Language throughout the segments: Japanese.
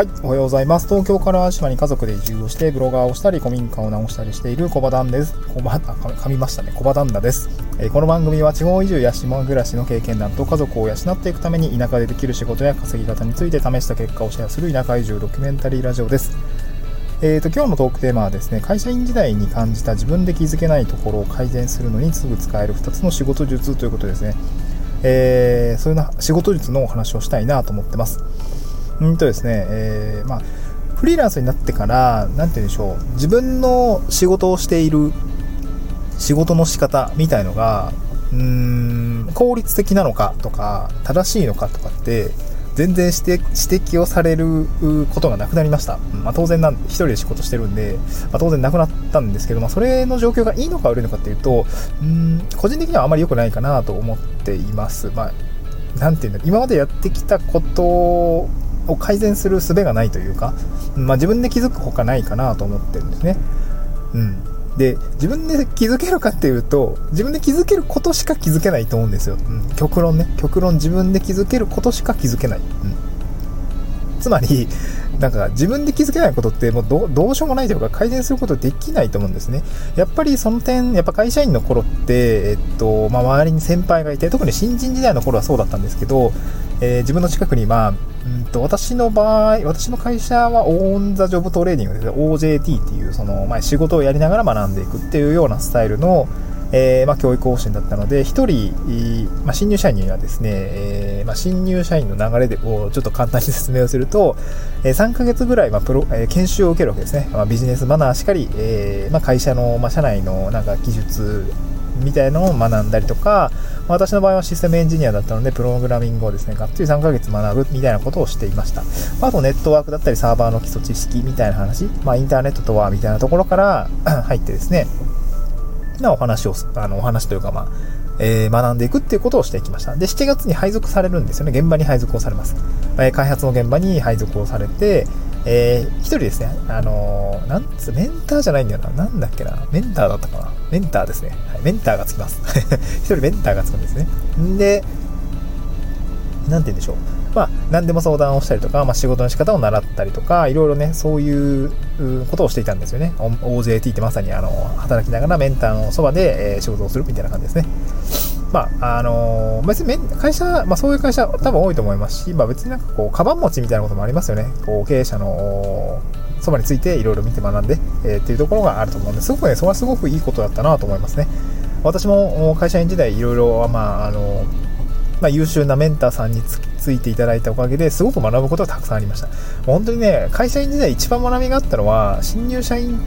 はい、おはようございます。東京から島に家族で移住をして、ブロガーをしたり、古民家を直したりしている小場旦です。小場、あ、噛みましたね。小場旦那です、えー、この番組は地方移住や島暮らしの経験談と家族を養っていくために田舎でできる仕事や稼ぎ方について試した結果をシェアする田舎移住ドキュメンタリーラジオです。えーと、今日のトークテーマはですね、会社員時代に感じた自分で気づけないところを改善するのにすぐ使える2つの仕事術ということですね。えー、そういうな仕事術のお話をしたいなと思ってます。うんとですね、えー、まあフリーランスになってから、なんて言うんでしょう、自分の仕事をしている仕事の仕方みたいのが、うーん、効率的なのかとか、正しいのかとかって、全然指摘をされることがなくなりました。まあ、当然なん、一人で仕事してるんで、まあ、当然なくなったんですけど、まあ、それの状況がいいのか悪いのかっていうと、うん、個人的にはあまり良くないかなと思っています。まあ、ていうんだ今までやってきたことを改善する術がないというか、まあ、自分で気づくほかないかなと思ってるんですね。うん。で、自分で気づけるかっていうと、自分で気づけることしか気づけないと思うんですよ。うん、極論ね。極論自分で気づけることしか気づけない。つまり、なんか自分で気づけないことってもうどどうしようもないというか改善することできないと思うんですね。やっぱりその点、やっぱ会社員の頃って、えっと、まあ、周りに先輩がいて、特に新人時代の頃はそうだったんですけど、えー、自分の近くに、まあ、うんと、私の場合、私の会社はオンザジョブトレーニングですね、OJT っていう、その、まあ、仕事をやりながら学んでいくっていうようなスタイルの、えー、まあ、教育方針だったので、1人、まあ、新入社員にはですね、えー、まあ、新入社員の流れでをちょっと簡単に説明をすると、え、3ヶ月ぐらい、まあプロえ研修を受けるわけですね。まあ、ビジネスマナーしっかり、えまあ、会社の、まあ、社内のなんか技術みたいのを学んだりとか、私の場合はシステムエンジニアだったので、プログラミングをですね、がっつり3ヶ月学ぶみたいなことをしていました。あと、ネットワークだったり、サーバーの基礎知識みたいな話、まあ、インターネットとは、みたいなところから 入ってですね、なお話を、あの、お話というか、まあ、えー、学んでいくっていうことをしていきました。で、7月に配属されるんですよね。現場に配属をされます。えー、開発の現場に配属をされて、えー、一人ですね、あのー、なんつメンターじゃないんだよな。なんだっけな。メンターだったかな。メンターですね。はい、メンターがつきます。一人メンターがつくんですね。んで、なんて言うんでしょう。まあ、何でも相談をしたりとか、まあ、仕事の仕方を習ったりとか、いろいろね、そういうことをしていたんですよね。OJT ってまさに、あの、働きながらメンターのそばで、えー、仕事をするみたいな感じですね。まあ、あのー、別に会社、まあそういう会社多分多いと思いますし、まあ別になんかこう、カバン持ちみたいなこともありますよね。こう、経営者のそばについていろいろ見て学んで、えー、っていうところがあると思うんですごくね、それはすごくいいことだったなと思いますね。私も会社員時代いろいろ、まあ、あの、まあ、優秀なメンターさんにつついていただいたおかげですごく学ぶことがたくさんありました。本当にね、会社員時代一番学びがあったのは、新入社員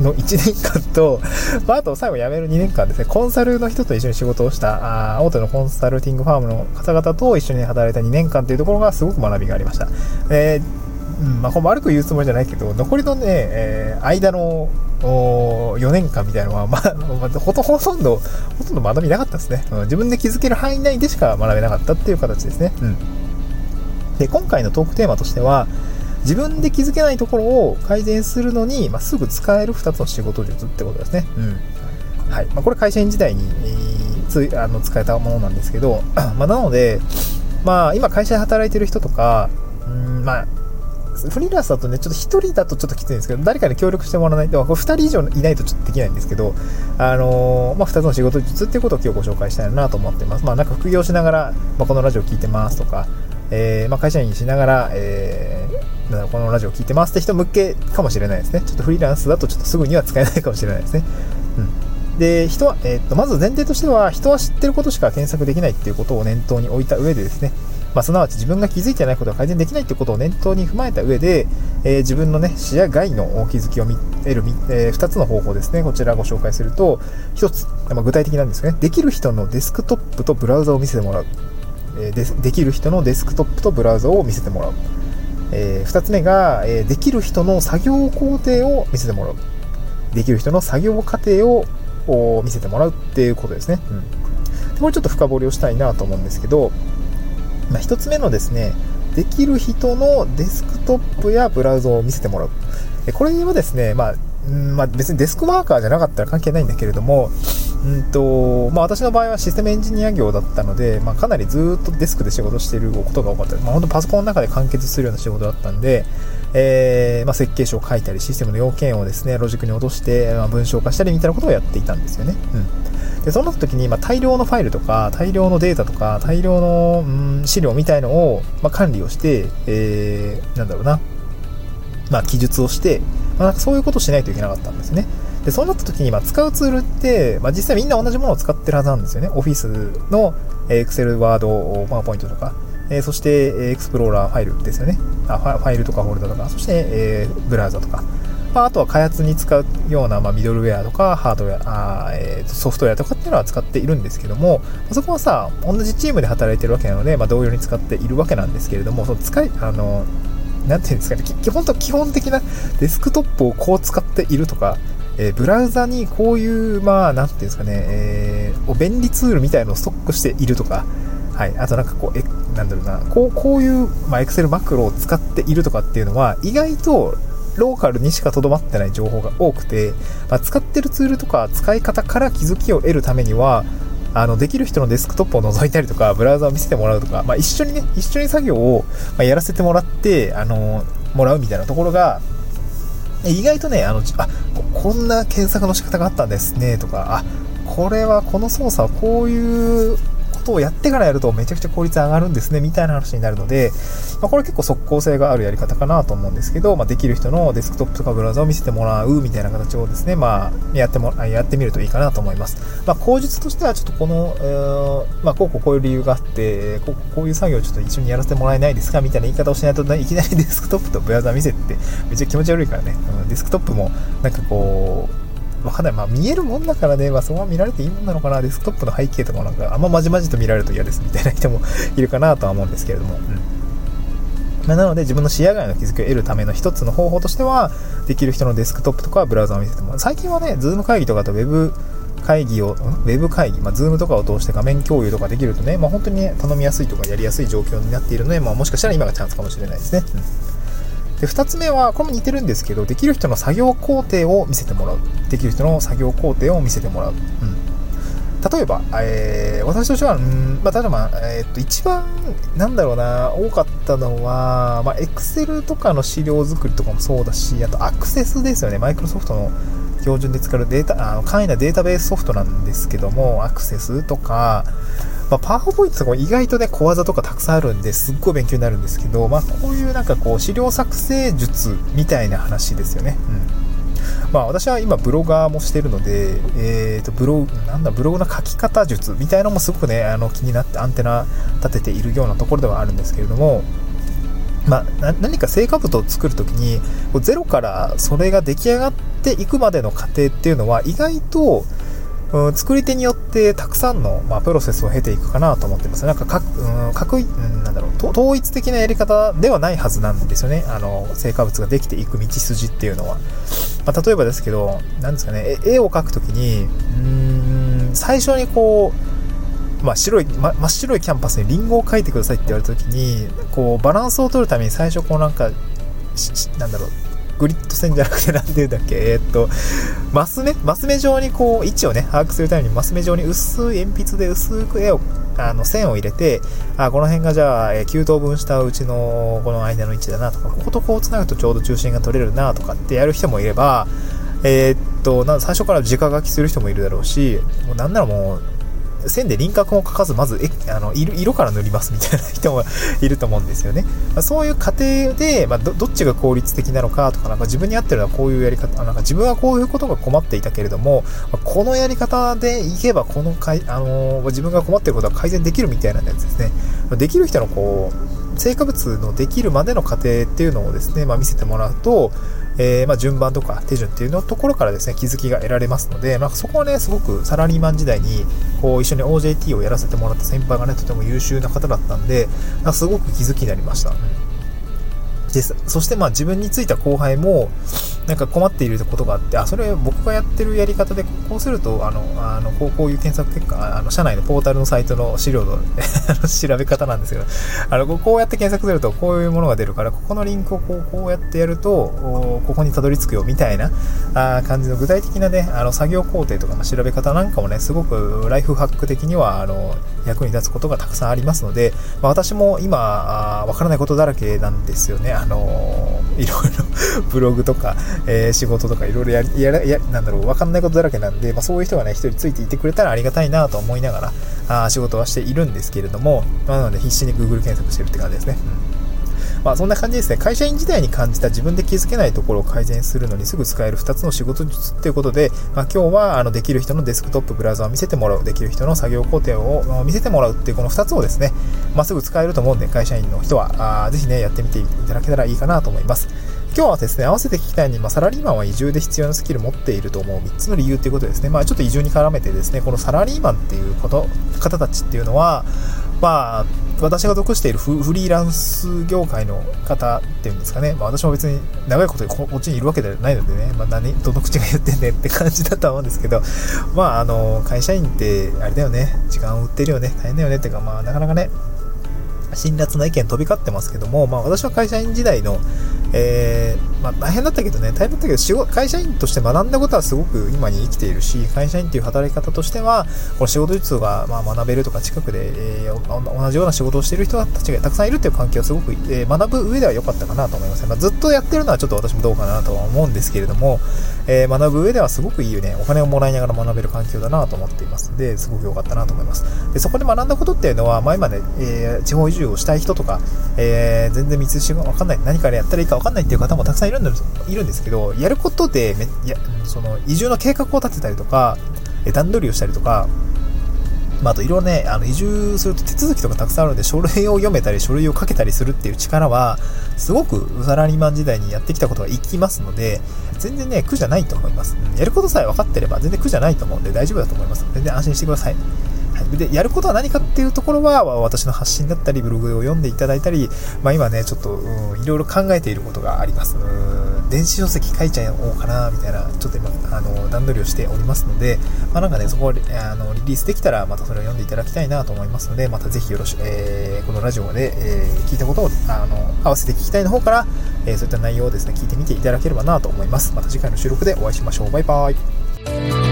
の1年間と、まあ、あと最後辞める2年間ですね、コンサルの人と一緒に仕事をした、あ大手のコンサルティングファームの方々と一緒に働いた2年間というところがすごく学びがありました。えー、うん、まあ、悪く言うつもりじゃないけど、残りのね、えー、間の4年間みたいなのは、まあ、ほとほとんど、ほとんど学びなかったですね、うん。自分で気づける範囲内でしか学べなかったっていう形ですね。うん。で、今回のトークテーマとしては、自分で気づけないところを改善するのに、まあ、すぐ使える2つの仕事術ってことですね。うん。はい。まあ、これ会社員時代に、えー、つあの使えたものなんですけど、まあ、なので、まあ、今会社で働いてる人とか、うん、まあ、フリーランスだとね、ちょっと1人だとちょっときついんですけど、誰かに協力してもらわないと、これ2人以上いないとちょっとできないんですけど、あのー、まあ、2つの仕事術っていうことを今日ご紹介したいなと思ってます。まあ、なんか副業しながら、まあ、このラジオ聞いてますとか、えー、まあ、会社員しながら、えー、このラジオ聞いてますって人向けかもしれないですね。ちょっとフリーランスだとちょっとすぐには使えないかもしれないですね。うん。で、人は、えー、っと、まず前提としては、人は知ってることしか検索できないっていうことを念頭に置いた上でですね、まあ、すなわち自分が気づいてないことが改善できないということを念頭に踏まえた上で、えー、自分のね、視野外の気づきを見得る、えー、2つの方法ですね、こちらご紹介すると、1つ、まあ、具体的なんですね、できる人のデスクトップとブラウザを見せてもらう。えー、でできる人のデスクトップとブラウザを見せてもらう。えー、2つ目が、え、できる人の作業工程を見せてもらう。できる人の作業過程を見せてもらうっていうことですね。うん。でこれちょっと深掘りをしたいなと思うんですけど、まあ、1つ目のですね、できる人のデスクトップやブラウザを見せてもらう。これはですね、まあ、まあ、別にデスクワーカーじゃなかったら関係ないんだけれども、うんとまあ、私の場合はシステムエンジニア業だったので、まあ、かなりずっとデスクで仕事していることが多かった。まあ、本当パソコンの中で完結するような仕事だったんで、えー、ま、設計書を書いたり、システムの要件をですね、ロジックに落として、ま、文章化したりみたいなことをやっていたんですよね。うん。で、そうなった時に、まあ、大量のファイルとか、大量のデータとか、大量の、うん、資料みたいのを、まあ、管理をして、えー、なんだろうな、まあ、記述をして、まあ、そういうことをしないといけなかったんですね。で、そうなった時に、まあ、使うツールって、まあ、実際みんな同じものを使ってるはずなんですよね。オフィスの、えー、Excel、Word、PowerPoint とか、えー、そして、えー、エクスプローラーファイルですよね。あファイルとかフォルダとか、そして、えー、ブラウザとか。まあ、あとは開発に使うような、まあ、ミドルウェアとか、ハードウェア、あえー、ソフトウェアとかっていうのは使っているんですけども、そこはさ、同じチームで働いてるわけなので、まあ、同様に使っているわけなんですけれども、その使い、あの、なんていうんですかね、基本と基本的なデスクトップをこう使っているとか、えー、ブラウザにこういう、まあ、なんていうんですかね、えー、便利ツールみたいのをストックしているとか、はい。あとなんかこう、え、なんだろうな、こう、こういう、まあ、エクセルマクロを使っているとかっていうのは、意外と、ローカルにしかとどまってない情報が多くて、まあ、使ってるツールとか使い方から気づきを得るためには、あの、できる人のデスクトップを覗いたりとか、ブラウザを見せてもらうとか、まあ、一緒にね、一緒に作業を、やらせてもらって、あの、もらうみたいなところが、意外とね、あの、あ、こんな検索の仕方があったんですね、とか、あ、これはこの操作はこういうことをやってからやるとめちゃくちゃ効率上がるんですね、みたいな話になるので、まあ、これ結構即効性があるやり方かなと思うんですけど、まあ、できる人のデスクトップとかブラウザを見せてもらうみたいな形をですね、まあ、やっても、やってみるといいかなと思います。まあ、口実としてはちょっとこの、えー、まあ、こうこうこういう理由があって、こうこういう作業をちょっと一緒にやらせてもらえないですかみたいな言い方をしないと、いきなりデスクトップとブラウザ見せて、めっちゃ気持ち悪いからね、うん、デスクトップもなんかこう、わかんない。まあ見えるもんだからね、まあそこは見られていいもんなのかな。デスクトップの背景とかなんか、あんままじまじと見られると嫌ですみたいな人もいるかなとは思うんですけれども。うんま、なので自分の視野外の気づきを得るための一つの方法としては、できる人のデスクトップとかブラウザを見せてもらう。最近はね、 Zoom 会議とかと Web 会議を、ウェブ会議、まあ、 Zoom とかを通して画面共有とかできるとね、まあ、本当にね、頼みやすいとかやりやすい状況になっているので、まあ、もしかしたら今がチャンスかもしれないですね。うんで、2つ目は、これも似てるんですけど、できる人の作業工程を見せてもらう。できる人の作業工程を見せてもらう。うん。例えば、えー、私としては、うん、まあ、例えば、えー、っと、一番、なんだろうな、多かったのは、まあ、Excel とかの資料作りとかもそうだし、あと、アクセスですよね。マイクロソフトの標準で使うデータ、あの簡易なデータベースソフトなんですけども、アクセスとか、まあ、パワーポイントとか意外とね、小技とかたくさんあるんですっごい勉強になるんですけど、まあ、こういうなんかこう、資料作成術みたいな話ですよね。うん。まあ、私は今ブロガーもしてるので、えっ、ー、と、ブログ、なんだ、ブログの書き方術みたいなのもすごくね、あの、気になってアンテナ立てているようなところではあるんですけれども、まあ、何か成果物を作るときに、ゼロからそれが出来上がっていくまでの過程っていうのは、意外と、作り手によってたくさんの、まあ、プロセスを経ていくかなと思ってます。なんかか、うん、かく、うん、なんだろう、統一的なやり方ではないはずなんですよね。あの、成果物ができていく道筋っていうのは。まあ、例えばですけど、なんですかね、絵を描くときに、うん、最初にこう、まあ、白い、ま、真っ白いキャンパスにリンゴを描いてくださいって言われたときに、こう、バランスを取るために最初こうなんか、なんだろう、グリッド線じゃなくて、なんて言うんだっけ、えー、っと、マス目？マス目状にこう、位置をね、把握するために、マス目状に薄い鉛筆で薄く絵を、あの、線を入れて、あ、この辺がじゃあ、え、9等分したうちの、この間の位置だなとか、こことこう繋ぐとちょうど中心が取れるなとかってやる人もいれば、えー、っと、な最初から直書きする人もいるだろうし、もうなんならもう、線で輪郭も描かず、まずえあの色から塗りますみたいな人もいると思うんですよね。まあ、そういう過程で、まあ、どっちが効率的なのかとか、なんか自分に合ってるのはこういうやり方、なんか自分はこういうことが困っていたけれども、まあ、このやり方でいけば、このかい、あのー、自分が困ってることは改善できるみたいなやつですね。できる人のこう、成果物のできるまでの過程っていうのをですね、まあ、見せてもらうと、えー、まあ、順番とか手順っていうのところからですね、気づきが得られますので、まあ、そこはね、すごくサラリーマン時代に、こう、一緒に OJT をやらせてもらった先輩がね、とても優秀な方だったんで、すごく気づきになりました。でそしてまあ自分についた後輩も、なんか困っていることがあって、あ、それ僕がやってるやり方で、こうすると、あの、あのこうこういう検索結果、あの、社内のポータルのサイトの資料の 調べ方なんですけど、あの、こうやって検索すると、こういうものが出るから、ここのリンクをこうこうやってやると、ここにたどり着くよ、みたいなあ感じの具体的なね、あの、作業工程とかの調べ方なんかもね、すごくライフハック的には、あの、役に立つことがたくさんありますので、まあ、私も今、わからないことだらけなんですよね。あの、いろいろブログとか、えー、仕事とかいろいろやややなんだろう、わかんないことだらけなんで、まあ、そういう人がね、一人ついていてくれたらありがたいなと思いながら、あ仕事はしているんですけれども、まあ、なので必死に Google 検索してるって感じですね。うんまあそんな感じですね。会社員時代に感じた自分で気づけないところを改善するのにすぐ使える2つの仕事術っていうことで、まあ、今日はあのできる人のデスクトップブラウザを見せてもらう、できる人の作業工程を見せてもらうっていうこの2つをですね、まあ、すぐ使えると思うんで、会社員の人はあぜひね、やってみていただけたらいいかなと思います。今日はですね、合わせて聞きたいに、まあ、サラリーマンは移住で必要なスキル持っていると思う3つの理由っていうことですね。まあ、ちょっと移住に絡めてですね、このサラリーマンっていうこと、方たちっていうのは、まあ、私が属しているフリーランス業界の方っていうんですかね、まあ、私も別に長いことでこっちにいるわけではないのでね、まあ、何、どの口が言ってんねって感じだとは思うんですけど、まあ、あの、会社員って、あれだよね、時間を売ってるよね、大変だよねっていうか、まあ、なかなかね、辛辣な意見飛び交ってますけども、まあ、私は会社員時代の、えー、まあ、大変だったけどね、大変だったけど仕事、会社員として学んだことはすごく今に生きているし、会社員っていう働き方としては、この仕事術がま学べるとか、近くで、えー、同じような仕事をしている人たちがたくさんいるっていう環境はすごく、えー、学ぶ上では良かったかなと思います、まあ、ずっとやってるのはちょっと私もどうかなとは思うんですけれども、え学ぶ上ではすごくいいよね。お金をもらいながら学べる環境だなと思っていますので、すごく良かったなと思います。でそこで学んだことっていうのは、前まで、え地方移住をしたい人とか、え全然道筋がわかんない、何からやったらいいかわかんないかんないっていう方もたくさんいるんですいるんですけど、やることでめやその移住の計画を立てたりとか、段取りをしたりとか、まあ、あといろいろね、あの移住すると手続きとかたくさんあるので、書類を読めたり、書類をかけたりするっていう力は、すごくサラリーマン時代にやってきたことが生きますので、全然ね、苦じゃないと思います。やることさえ分かってれば全然苦じゃないと思うんで大丈夫だと思います。全然安心してください。で、やることは何かっていうところは、私の発信だったり、ブログを読んでいただいたり、まあ今ね、ちょっと、うん、いろいろ考えていることがあります。電子書籍書いちゃおうかな、みたいな、ちょっと今、あの、段取りをしておりますので、まあなんかね、そこをあのリリースできたら、またそれを読んでいただきたいなと思いますので、またぜひよろしく、えー、このラジオで、えー、聞いたことを、あの、合わせて聞きたいの方から、えー、そういった内容をですね、聞いてみていただければなと思います。また次回の収録でお会いしましょう。バイバイ。